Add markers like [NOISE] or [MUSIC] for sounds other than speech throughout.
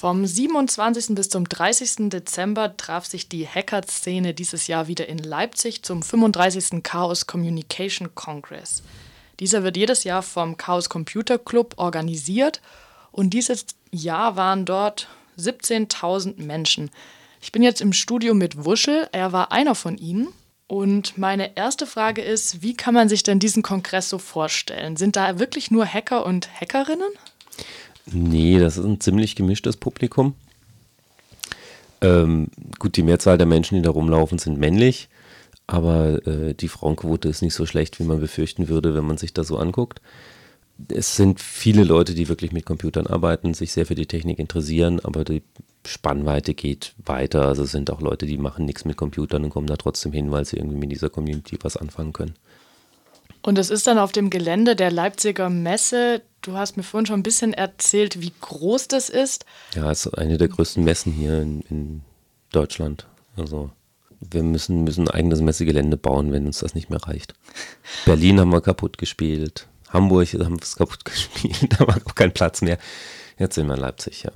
Vom 27. bis zum 30. Dezember traf sich die Hacker-Szene dieses Jahr wieder in Leipzig zum 35. Chaos Communication Congress. Dieser wird jedes Jahr vom Chaos Computer Club organisiert und dieses Jahr waren dort 17.000 Menschen. Ich bin jetzt im Studio mit Wuschel, er war einer von ihnen. Und meine erste Frage ist, wie kann man sich denn diesen Kongress so vorstellen? Sind da wirklich nur Hacker und Hackerinnen? Nee, das ist ein ziemlich gemischtes Publikum. Ähm, gut, die Mehrzahl der Menschen, die da rumlaufen, sind männlich, aber äh, die Frauenquote ist nicht so schlecht, wie man befürchten würde, wenn man sich das so anguckt. Es sind viele Leute, die wirklich mit Computern arbeiten, sich sehr für die Technik interessieren, aber die Spannweite geht weiter. Also es sind auch Leute, die machen nichts mit Computern und kommen da trotzdem hin, weil sie irgendwie mit dieser Community was anfangen können. Und es ist dann auf dem Gelände der Leipziger Messe. Du hast mir vorhin schon ein bisschen erzählt, wie groß das ist. Ja, es ist eine der größten Messen hier in, in Deutschland. Also wir müssen, müssen ein eigenes Messegelände bauen, wenn uns das nicht mehr reicht. [LAUGHS] Berlin haben wir kaputt gespielt. Hamburg haben wir es kaputt [LAUGHS] gespielt. Da war auch kein Platz mehr. Jetzt sind wir in Leipzig, ja.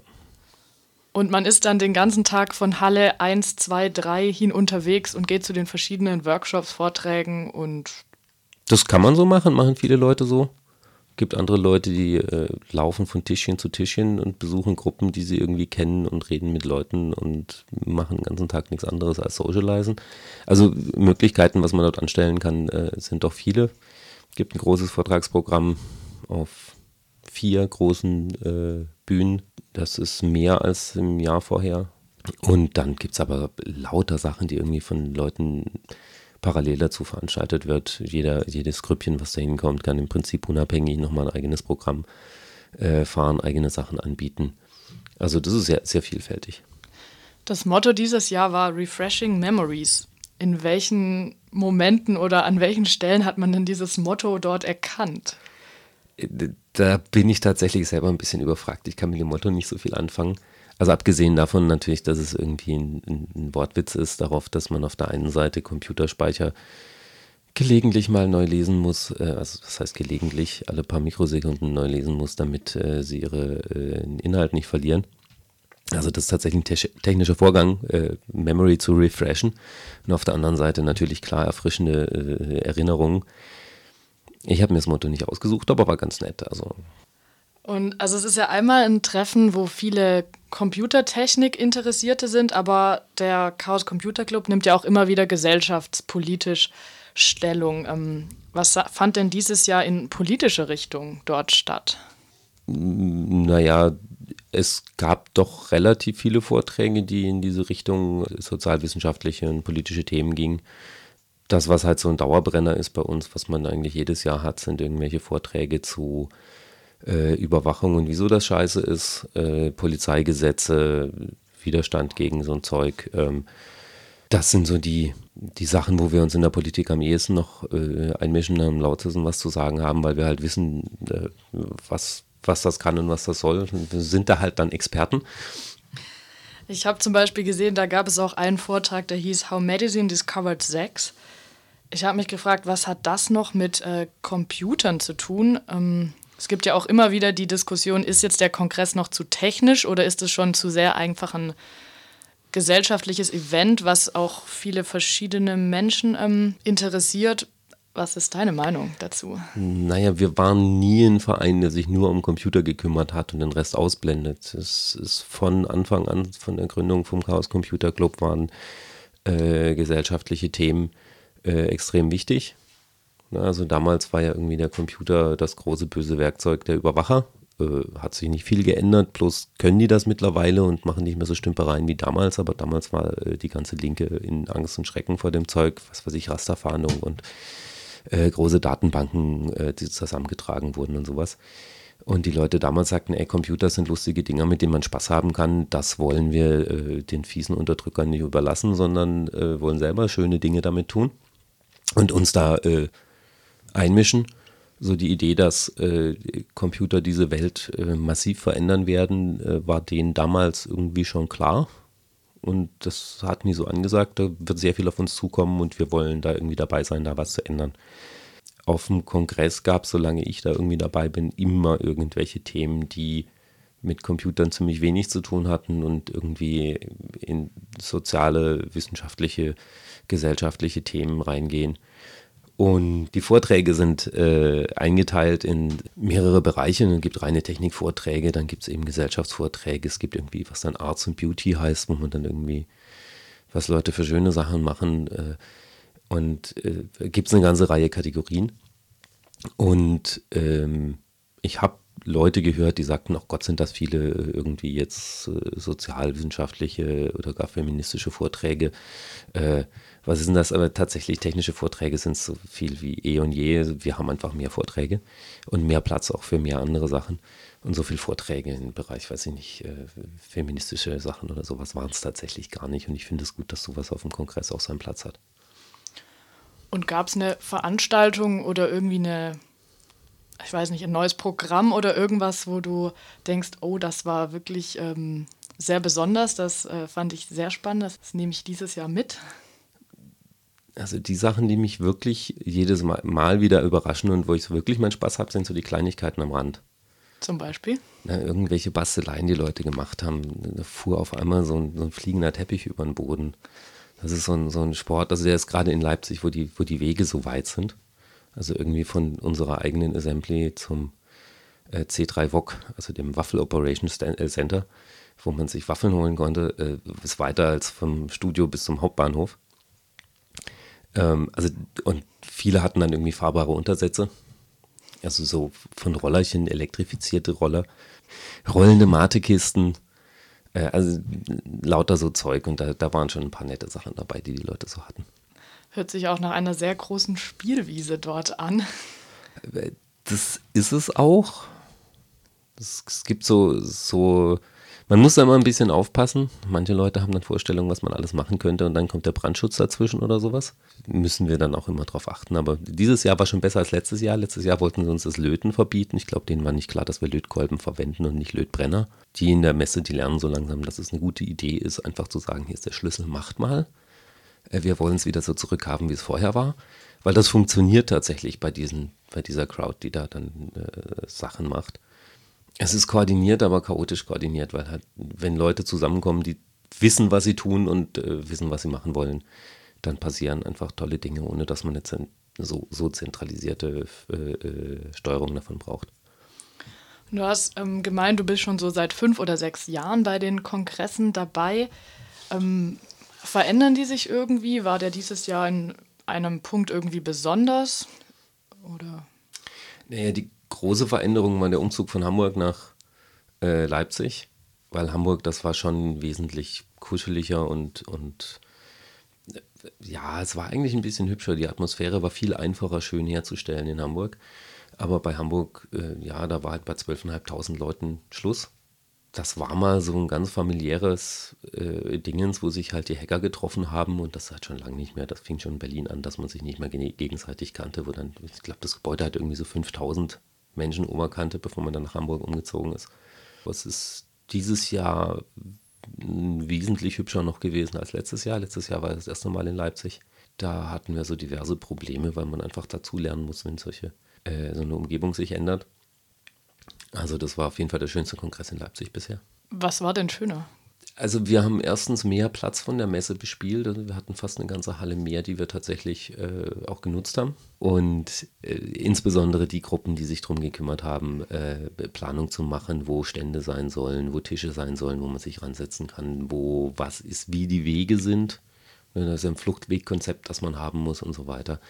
Und man ist dann den ganzen Tag von Halle 1, 2, 3 hin unterwegs und geht zu den verschiedenen Workshops, Vorträgen und das kann man so machen, machen viele Leute so. Gibt andere Leute, die äh, laufen von Tischchen zu Tischchen und besuchen Gruppen, die sie irgendwie kennen und reden mit Leuten und machen den ganzen Tag nichts anderes als socialisen. Also Möglichkeiten, was man dort anstellen kann, äh, sind doch viele. Gibt ein großes Vortragsprogramm auf vier großen äh, Bühnen. Das ist mehr als im Jahr vorher. Und dann gibt es aber lauter Sachen, die irgendwie von Leuten parallel dazu veranstaltet wird. Jeder, jedes Grüppchen, was da hinkommt, kann im Prinzip unabhängig nochmal ein eigenes Programm äh, fahren, eigene Sachen anbieten. Also das ist sehr, sehr vielfältig. Das Motto dieses Jahr war Refreshing Memories. In welchen Momenten oder an welchen Stellen hat man denn dieses Motto dort erkannt? Äh, da bin ich tatsächlich selber ein bisschen überfragt. Ich kann mit dem Motto nicht so viel anfangen. Also abgesehen davon natürlich, dass es irgendwie ein, ein, Wortwitz ist, darauf, dass man auf der einen Seite Computerspeicher gelegentlich mal neu lesen muss, äh, also das heißt gelegentlich alle paar Mikrosekunden neu lesen muss, damit äh, sie ihre äh, Inhalt nicht verlieren. Also das ist tatsächlich ein technischer Vorgang, äh, Memory zu refreshen. Und auf der anderen Seite natürlich klar erfrischende äh, Erinnerungen. Ich habe mir das Motto nicht ausgesucht, aber war ganz nett. Also und also es ist ja einmal ein Treffen, wo viele Computertechnik-Interessierte sind, aber der Chaos Computer Club nimmt ja auch immer wieder gesellschaftspolitisch Stellung. Ähm, was fand denn dieses Jahr in politische Richtung dort statt? Naja, es gab doch relativ viele Vorträge, die in diese Richtung sozialwissenschaftliche und politische Themen gingen. Das, was halt so ein Dauerbrenner ist bei uns, was man eigentlich jedes Jahr hat, sind irgendwelche Vorträge zu äh, Überwachung und wieso das scheiße ist, äh, Polizeigesetze, Widerstand gegen so ein Zeug. Ähm, das sind so die, die Sachen, wo wir uns in der Politik am ehesten noch äh, einmischen, am lautesten was zu sagen haben, weil wir halt wissen, äh, was, was das kann und was das soll. Wir sind da halt dann Experten. Ich habe zum Beispiel gesehen, da gab es auch einen Vortrag, der hieß How Medicine Discovered Sex. Ich habe mich gefragt, was hat das noch mit äh, Computern zu tun? Ähm, es gibt ja auch immer wieder die Diskussion, ist jetzt der Kongress noch zu technisch oder ist es schon zu sehr einfach ein gesellschaftliches Event, was auch viele verschiedene Menschen ähm, interessiert? Was ist deine Meinung dazu? Naja, wir waren nie ein Verein, der sich nur um Computer gekümmert hat und den Rest ausblendet. Es ist von Anfang an, von der Gründung vom Chaos Computer Club waren äh, gesellschaftliche Themen äh, extrem wichtig. Ne, also damals war ja irgendwie der Computer das große böse Werkzeug der Überwacher. Äh, hat sich nicht viel geändert, bloß können die das mittlerweile und machen nicht mehr so Stümpereien wie damals, aber damals war äh, die ganze Linke in Angst und Schrecken vor dem Zeug, was weiß ich, Rasterfahndung und äh, große Datenbanken, die zusammengetragen wurden und sowas. Und die Leute damals sagten, ey, Computer sind lustige Dinger, mit denen man Spaß haben kann. Das wollen wir äh, den fiesen Unterdrückern nicht überlassen, sondern äh, wollen selber schöne Dinge damit tun und uns da äh, einmischen. So die Idee, dass äh, Computer diese Welt äh, massiv verändern werden, äh, war denen damals irgendwie schon klar. Und das hat mir so angesagt, da wird sehr viel auf uns zukommen und wir wollen da irgendwie dabei sein, da was zu ändern. Auf dem Kongress gab es, solange ich da irgendwie dabei bin, immer irgendwelche Themen, die mit Computern ziemlich wenig zu tun hatten und irgendwie in soziale, wissenschaftliche, gesellschaftliche Themen reingehen. Und die Vorträge sind äh, eingeteilt in mehrere Bereiche. Es gibt reine Technikvorträge, dann gibt es eben Gesellschaftsvorträge, es gibt irgendwie, was dann Arts and Beauty heißt, wo man dann irgendwie, was Leute für schöne Sachen machen. Äh, und äh, gibt es eine ganze Reihe Kategorien. Und ähm, ich habe Leute gehört, die sagten, ach Gott, sind das viele irgendwie jetzt äh, sozialwissenschaftliche oder gar feministische Vorträge. Äh, was denn das? Aber tatsächlich technische Vorträge sind so viel wie eh und je. Wir haben einfach mehr Vorträge und mehr Platz auch für mehr andere Sachen. Und so viele Vorträge im Bereich, weiß ich nicht, äh, feministische Sachen oder sowas waren es tatsächlich gar nicht. Und ich finde es gut, dass sowas auf dem Kongress auch seinen Platz hat. Und gab es eine Veranstaltung oder irgendwie eine, ich weiß nicht, ein neues Programm oder irgendwas, wo du denkst, oh, das war wirklich ähm, sehr besonders, das äh, fand ich sehr spannend, das nehme ich dieses Jahr mit? Also die Sachen, die mich wirklich jedes Mal wieder überraschen und wo ich wirklich meinen Spaß habe, sind so die Kleinigkeiten am Rand. Zum Beispiel? Na, irgendwelche Basteleien, die Leute gemacht haben. Da fuhr auf einmal so ein, so ein fliegender Teppich über den Boden. Das ist so ein, so ein Sport, also der ist gerade in Leipzig, wo die, wo die Wege so weit sind. Also irgendwie von unserer eigenen Assembly zum äh, C3 VOC, also dem Waffel Operations äh, Center, wo man sich Waffeln holen konnte, äh, ist weiter als vom Studio bis zum Hauptbahnhof. Ähm, also, und viele hatten dann irgendwie fahrbare Untersätze. Also so von Rollerchen, elektrifizierte Roller, rollende Matekisten, äh, also lauter so Zeug und da, da waren schon ein paar nette Sachen dabei, die die Leute so hatten. Hört sich auch nach einer sehr großen Spielwiese dort an. Das ist es auch. Es, es gibt so, so man muss da immer ein bisschen aufpassen. Manche Leute haben dann Vorstellungen, was man alles machen könnte und dann kommt der Brandschutz dazwischen oder sowas. Müssen wir dann auch immer drauf achten. Aber dieses Jahr war schon besser als letztes Jahr. Letztes Jahr wollten sie uns das Löten verbieten. Ich glaube, denen war nicht klar, dass wir Lötkolben verwenden und nicht Lötbrenner. Die in der Messe, die lernen so langsam, dass es eine gute Idee ist, einfach zu sagen, hier ist der Schlüssel, macht mal. Äh, wir wollen es wieder so zurückhaben, wie es vorher war. Weil das funktioniert tatsächlich bei, diesen, bei dieser Crowd, die da dann äh, Sachen macht. Es ist koordiniert, aber chaotisch koordiniert, weil halt, wenn Leute zusammenkommen, die wissen, was sie tun und äh, wissen, was sie machen wollen, dann passieren einfach tolle Dinge, ohne dass man eine so, so zentralisierte äh, äh, Steuerung davon braucht. Du hast ähm, gemeint, du bist schon so seit fünf oder sechs Jahren bei den Kongressen dabei. Ähm, verändern die sich irgendwie? War der dieses Jahr in einem Punkt irgendwie besonders? Oder? Naja, die große Veränderung war der Umzug von Hamburg nach äh, Leipzig, weil Hamburg, das war schon wesentlich kuscheliger und, und äh, ja, es war eigentlich ein bisschen hübscher. Die Atmosphäre war viel einfacher schön herzustellen in Hamburg. Aber bei Hamburg, äh, ja, da war halt bei 12.500 Leuten Schluss. Das war mal so ein ganz familiäres äh, Dingens, wo sich halt die Hacker getroffen haben und das hat schon lange nicht mehr. Das fing schon in Berlin an, dass man sich nicht mehr gegenseitig kannte, wo dann, ich glaube, das Gebäude hat irgendwie so 5000 Menschenoberkante, bevor man dann nach Hamburg umgezogen ist. Es ist dieses Jahr wesentlich hübscher noch gewesen als letztes Jahr. Letztes Jahr war das erste Mal in Leipzig. Da hatten wir so diverse Probleme, weil man einfach dazulernen muss, wenn solche, äh, so eine Umgebung sich ändert. Also das war auf jeden Fall der schönste Kongress in Leipzig bisher. Was war denn schöner? Also wir haben erstens mehr Platz von der Messe bespielt. Also wir hatten fast eine ganze Halle mehr, die wir tatsächlich äh, auch genutzt haben. Und äh, insbesondere die Gruppen, die sich darum gekümmert haben, äh, Planung zu machen, wo Stände sein sollen, wo Tische sein sollen, wo man sich ransetzen kann, wo was ist, wie die Wege sind. Das ist ein Fluchtwegkonzept, das man haben muss und so weiter.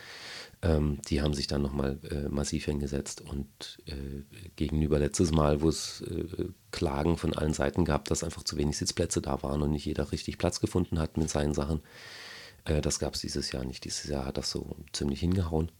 Ähm, die haben sich dann nochmal äh, massiv hingesetzt und äh, gegenüber letztes Mal, wo es äh, Klagen von allen Seiten gab, dass einfach zu wenig Sitzplätze da waren und nicht jeder richtig Platz gefunden hat mit seinen Sachen, äh, das gab es dieses Jahr nicht. Dieses Jahr hat das so ziemlich hingehauen.